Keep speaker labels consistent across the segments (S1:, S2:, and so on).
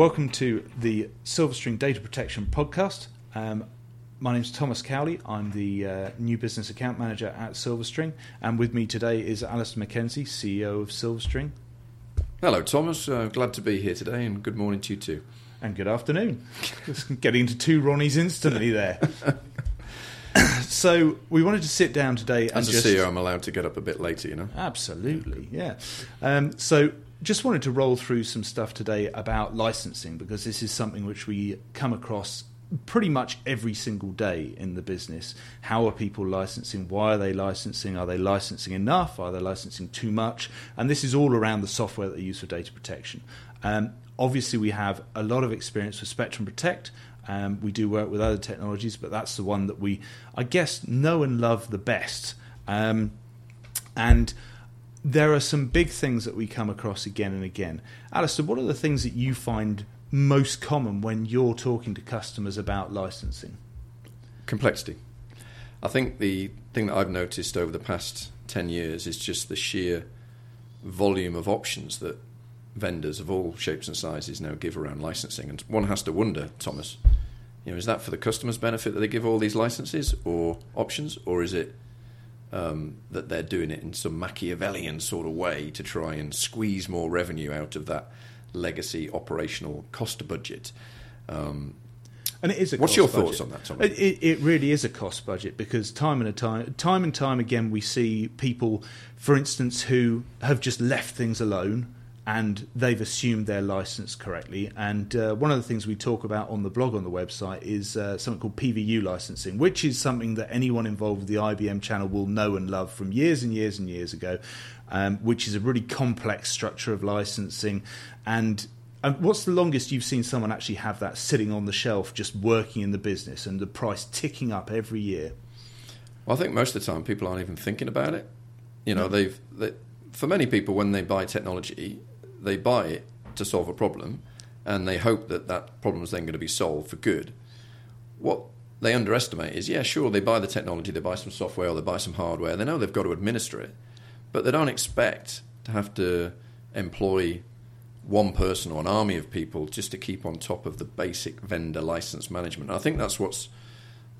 S1: Welcome to the Silverstring Data Protection Podcast. Um, my is Thomas Cowley. I'm the uh, new business account manager at Silverstring, and with me today is Alistair McKenzie, CEO of Silverstring.
S2: Hello, Thomas. Uh, glad to be here today, and good morning to you too.
S1: And good afternoon. Just getting into two Ronnies instantly there. so we wanted to sit down today and
S2: As a
S1: just
S2: CEO, I'm allowed to get up a bit later, you know.
S1: Absolutely, yeah. Um, so, just wanted to roll through some stuff today about licensing because this is something which we come across pretty much every single day in the business. How are people licensing? Why are they licensing? Are they licensing enough? Are they licensing too much? And this is all around the software that they use for data protection. Um, obviously, we have a lot of experience with Spectrum Protect. Um, we do work with other technologies, but that's the one that we, I guess, know and love the best. Um, and there are some big things that we come across again and again. Alistair, what are the things that you find most common when you're talking to customers about licensing?
S2: Complexity. I think the thing that I've noticed over the past 10 years is just the sheer volume of options that vendors of all shapes and sizes now give around licensing. And one has to wonder, Thomas, you know, is that for the customer's benefit that they give all these licenses or options, or is it um, that they're doing it in some Machiavellian sort of way to try and squeeze more revenue out of that legacy operational cost budget? Um,
S1: and it is a
S2: What's your
S1: budget.
S2: thoughts on that, Tom?
S1: It, it, it really is a cost budget because time and a time, time and time again, we see people, for instance, who have just left things alone and they've assumed their license correctly. And uh, one of the things we talk about on the blog on the website is uh, something called PVU licensing, which is something that anyone involved with the IBM channel will know and love from years and years and years ago, um, which is a really complex structure of licensing and and what's the longest you've seen someone actually have that sitting on the shelf, just working in the business, and the price ticking up every year?
S2: Well, I think most of the time people aren't even thinking about it. You know, they've they, for many people when they buy technology, they buy it to solve a problem, and they hope that that problem is then going to be solved for good. What they underestimate is, yeah, sure, they buy the technology, they buy some software, or they buy some hardware. They know they've got to administer it, but they don't expect to have to employ one person or an army of people just to keep on top of the basic vendor license management. I think that's what's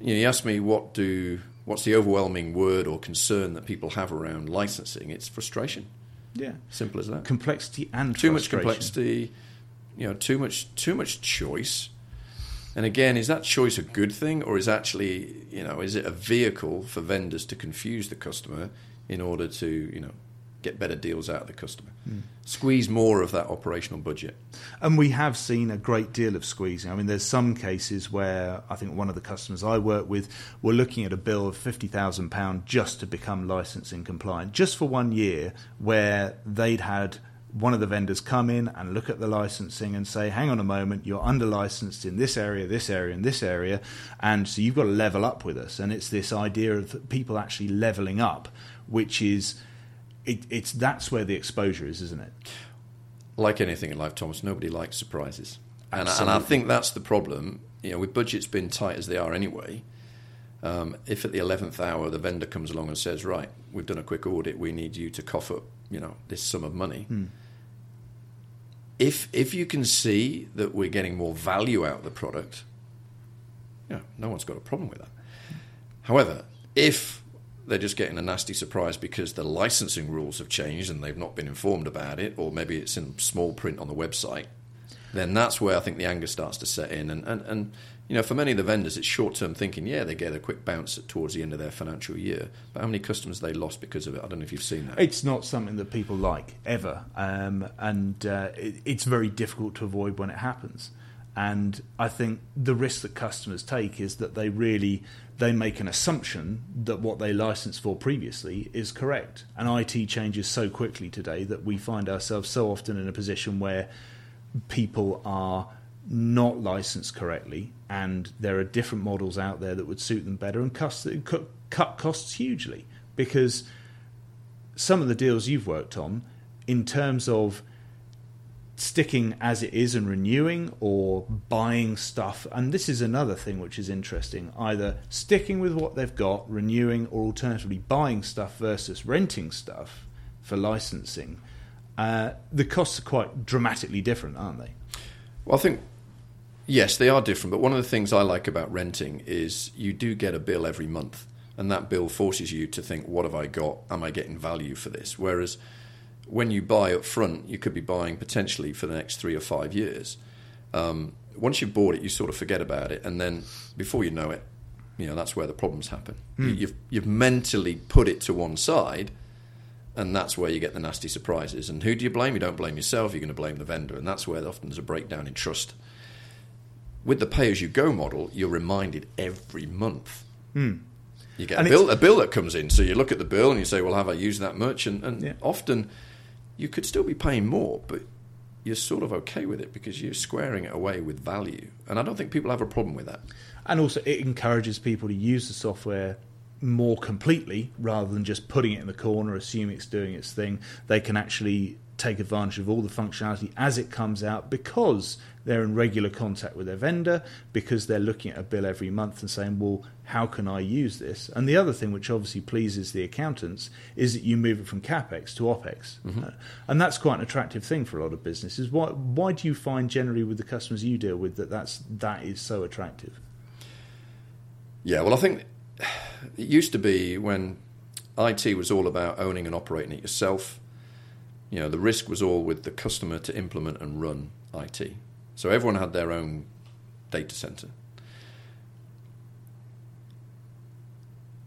S2: you, know, you ask me what do what's the overwhelming word or concern that people have around licensing? It's frustration.
S1: Yeah,
S2: Simple as that.
S1: complexity and
S2: too much complexity, you know, too much too much choice. And again, is that choice a good thing, or is actually you know is it a vehicle for vendors to confuse the customer in order to you know get better deals out of the customer,
S1: Hmm.
S2: squeeze more of that operational budget?
S1: And we have seen a great deal of squeezing. I mean, there's some cases where I think one of the customers I work with were looking at a bill of £50,000 just to become licensing compliant, just for one year, where they'd had one of the vendors come in and look at the licensing and say, hang on a moment, you're under licensed in this area, this area, and this area, and so you've got to level up with us. And it's this idea of people actually leveling up, which is. It, it's that's where the exposure is, isn't it?
S2: like anything in life, Thomas, nobody likes surprises. And, and I think that's the problem. You know, with budgets being tight as they are anyway, um, if at the 11th hour the vendor comes along and says, right, we've done a quick audit, we need you to cough up, you know, this sum of money. If, if you can see that we're getting more value out of the product, yeah, no one's got a problem with that. However, if they're just getting a nasty surprise because the licensing rules have changed and they've not been informed about it, or maybe it's in small print on the website, then that's where I think the anger starts to set in. And, and, and you know, for many of the vendors, it's short term thinking. Yeah, they get a quick bounce towards the end of their financial year, but how many customers they lost because of it? I don't know if you've seen that.
S1: It's not something that people like ever, um, and uh, it, it's very difficult to avoid when it happens. And I think the risk that customers take is that they really they make an assumption that what they licensed for previously is correct. And IT changes so quickly today that we find ourselves so often in a position where people are not licensed correctly, and there are different models out there that would suit them better and cost, cut cut costs hugely because some of the deals you've worked on in terms of sticking as it is and renewing or buying stuff and this is another thing which is interesting either sticking with what they've got renewing or alternatively buying stuff versus renting stuff for licensing uh, the costs are quite dramatically different aren't they
S2: Well, I think yes, they are different. But one of the things I like about renting is you do get a bill every month, and that bill forces you to think, "What have I got? Am I getting value for this?" Whereas when you buy up front, you could be buying potentially for the next three or five years. Um, once you've bought it, you sort of forget about it, and then before you know it, you know that's where the problems happen.
S1: Mm.
S2: You've you've mentally put it to one side, and that's where you get the nasty surprises. And who do you blame? You don't blame yourself. You're going to blame the vendor, and that's where often there's a breakdown in trust. With the pay-as-you-go model, you're reminded every month.
S1: Mm.
S2: You get
S1: And
S2: a bill, a bill that comes in, so you look at the bill and you say, "Well, have I used that much?" And, and
S1: Yeah.
S2: often you could still be paying more, but you're sort of okay with it because you're squaring it away with value. And I don't think people have a problem with that.
S1: And also, it encourages people to use the software more completely rather than just putting it in the corner, assuming it's doing its thing. They can actually take advantage of all the functionality as it comes out because they're in regular contact with their vendor, because they're looking at a bill every month and saying, well, how can I use this? And the other thing, which obviously pleases the accountants, is that you move it from capex to opex. Uh, and that's quite an attractive thing for a lot of businesses. Why, why do you find generally with the customers you deal with that that's, that is so attractive?
S2: Yeah, well, I think it used to be when IT was all about owning and operating it yourself. You know, the risk was all with the customer to implement and run IT. So everyone had their own data center.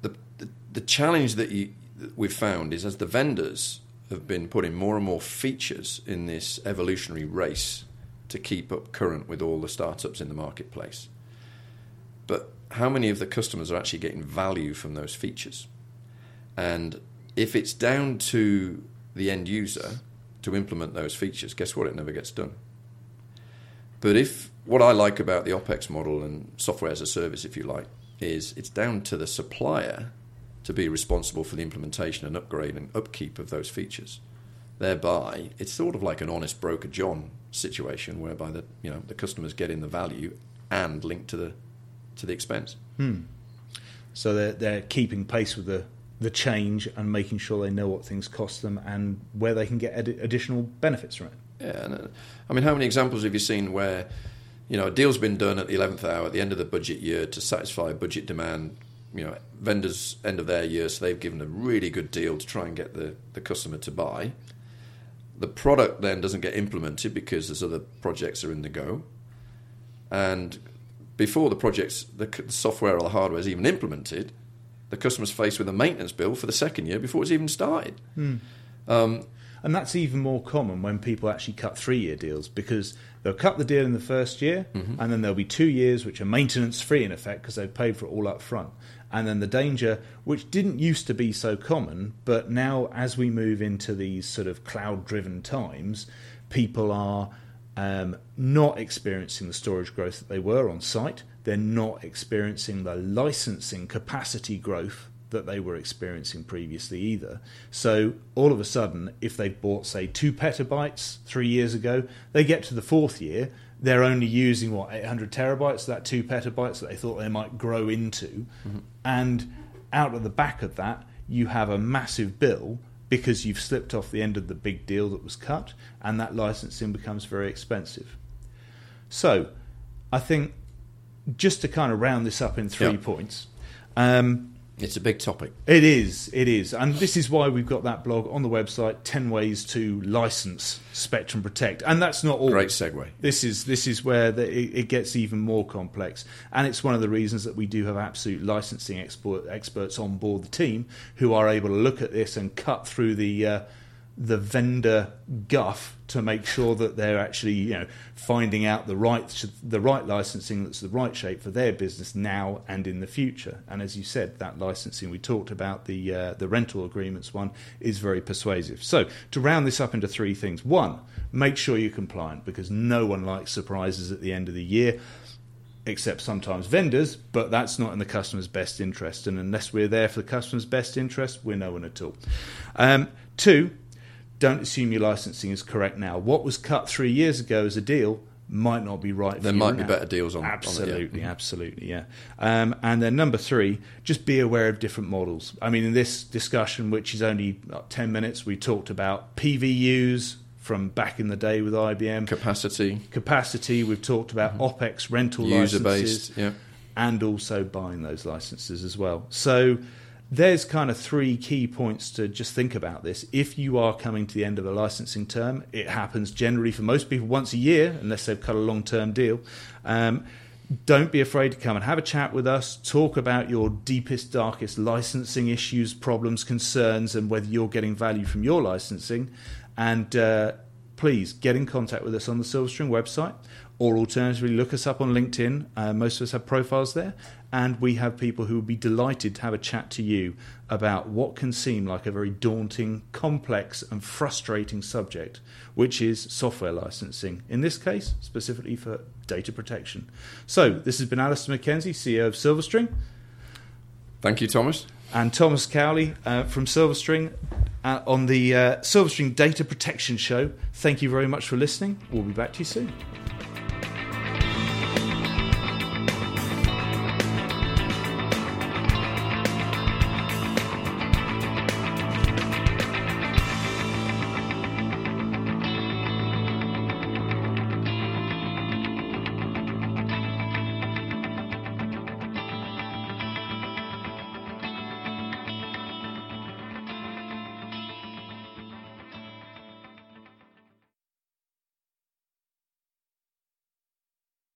S2: The, the, the challenge that, you, that we've found is as the vendors have been putting more and more features in this evolutionary race to keep up current with all the startups in the marketplace. But how many of the customers are actually getting value from those features? And if it's down to the end user to implement those features, guess what? It never gets done. But if what I like about the OPEX model and software as a service, if you like, is it's down to the supplier to be responsible for the implementation and upgrade and upkeep of those features. Thereby, it's sort of like an honest broker John situation, whereby the you know the customers get in the value and linked to the to the expense. Hmm.
S1: So they're, they're keeping pace with the, the change and making sure they know what things cost them and where they can get adi- additional benefits from it.
S2: Yeah, uh, I mean, how many examples have you seen where you know a deal's been done at the eleventh hour at the end of the budget year to satisfy budget demand? You know, vendors end of their year, so they've given a really good deal to try and get the, the customer to buy. The product then doesn't get implemented because there's other projects are in the go, and before the projects, the software or the hardware is even implemented, the customer's faced with a maintenance bill for the second year before it's even started. Um,
S1: And that's even more common when people actually cut three year deals because they'll cut the deal in the first year and then there'll be two years which are maintenance free in effect because they've paid for it all up front. And then the danger, which didn't used to be so common, but now as we move into these sort of cloud driven times, people are um, not experiencing the storage growth that they were on site. They're not experiencing the licensing capacity growth that they were experiencing previously either. So all of a sudden, if they bought, say, two petabytes three years ago, they get to the fourth year, they're only using what 800 terabytes, that two petabytes that they thought they might grow into, and out of the back of that, you have a massive bill because you've slipped off the end of the big deal that was cut, and that licensing becomes very expensive. So, I think just to kind of round this up in three
S2: Yeah.
S1: points. Um,
S2: it's a big topic.
S1: it is, it is. And this is why we've got that blog on the website 10 ways to license Spectrum Protect. And that's not all.
S2: Great segue.
S1: This is this is where the, it, it gets even more complex, and it's one of the reasons that we do have absolute licensing experts on board the team who are able to look at this and cut through the uh, the vendor guff to make sure that they're actually you know finding out the right the right licensing that's the right shape for their business now and in the future. And as you said, that licensing we talked about the uh, the rental agreements one is very persuasive. So to round this up into three things: one, make sure you're compliant because no one likes surprises at the end of the year except sometimes vendors, but that's not in the customer's best interest. And unless we're there for the customer's best interest, we're no one at all. Um, two, don't assume your licensing is correct now. What was cut three years ago as a deal might not be right.
S2: There might be
S1: now.
S2: better deals on- on it, yeah.
S1: Absolutely, absolutely, yeah. Um, and then number three, just be aware of different models. I mean, in this discussion, which is only ten minutes, we talked about PVUs from back in the day with IBM.
S2: Capacity.
S1: Capacity, we've talked about mm-hmm. OPEX rental
S2: User
S1: licenses.
S2: Based, yeah.
S1: And also buying those licenses as well. So there's kind of three key points to just think about this. If you are coming to the end of a licensing term, it happens generally for most people once a year, unless they've cut a long term deal. Um, don't be afraid to come and have a chat with us, talk about your deepest, darkest licensing issues, problems, concerns, and whether you're getting value from your licensing. And uh, please get in contact with us on the Silverstring website, or alternatively, look us up on LinkedIn. Uh, most of us have profiles there, and we have people who would be delighted to have a chat to you about what can seem like a very daunting, complex, and frustrating subject, which is software licensing. In this case, specifically for data protection. So, this has been Alistair McKenzie, CEO of Silverstring.
S2: Thank you, Thomas.
S1: And Thomas Cowley uh, from Silverstring uh, on the uh, Silverstring Data Protection Show. Thank you very much for listening. We'll be back to you soon.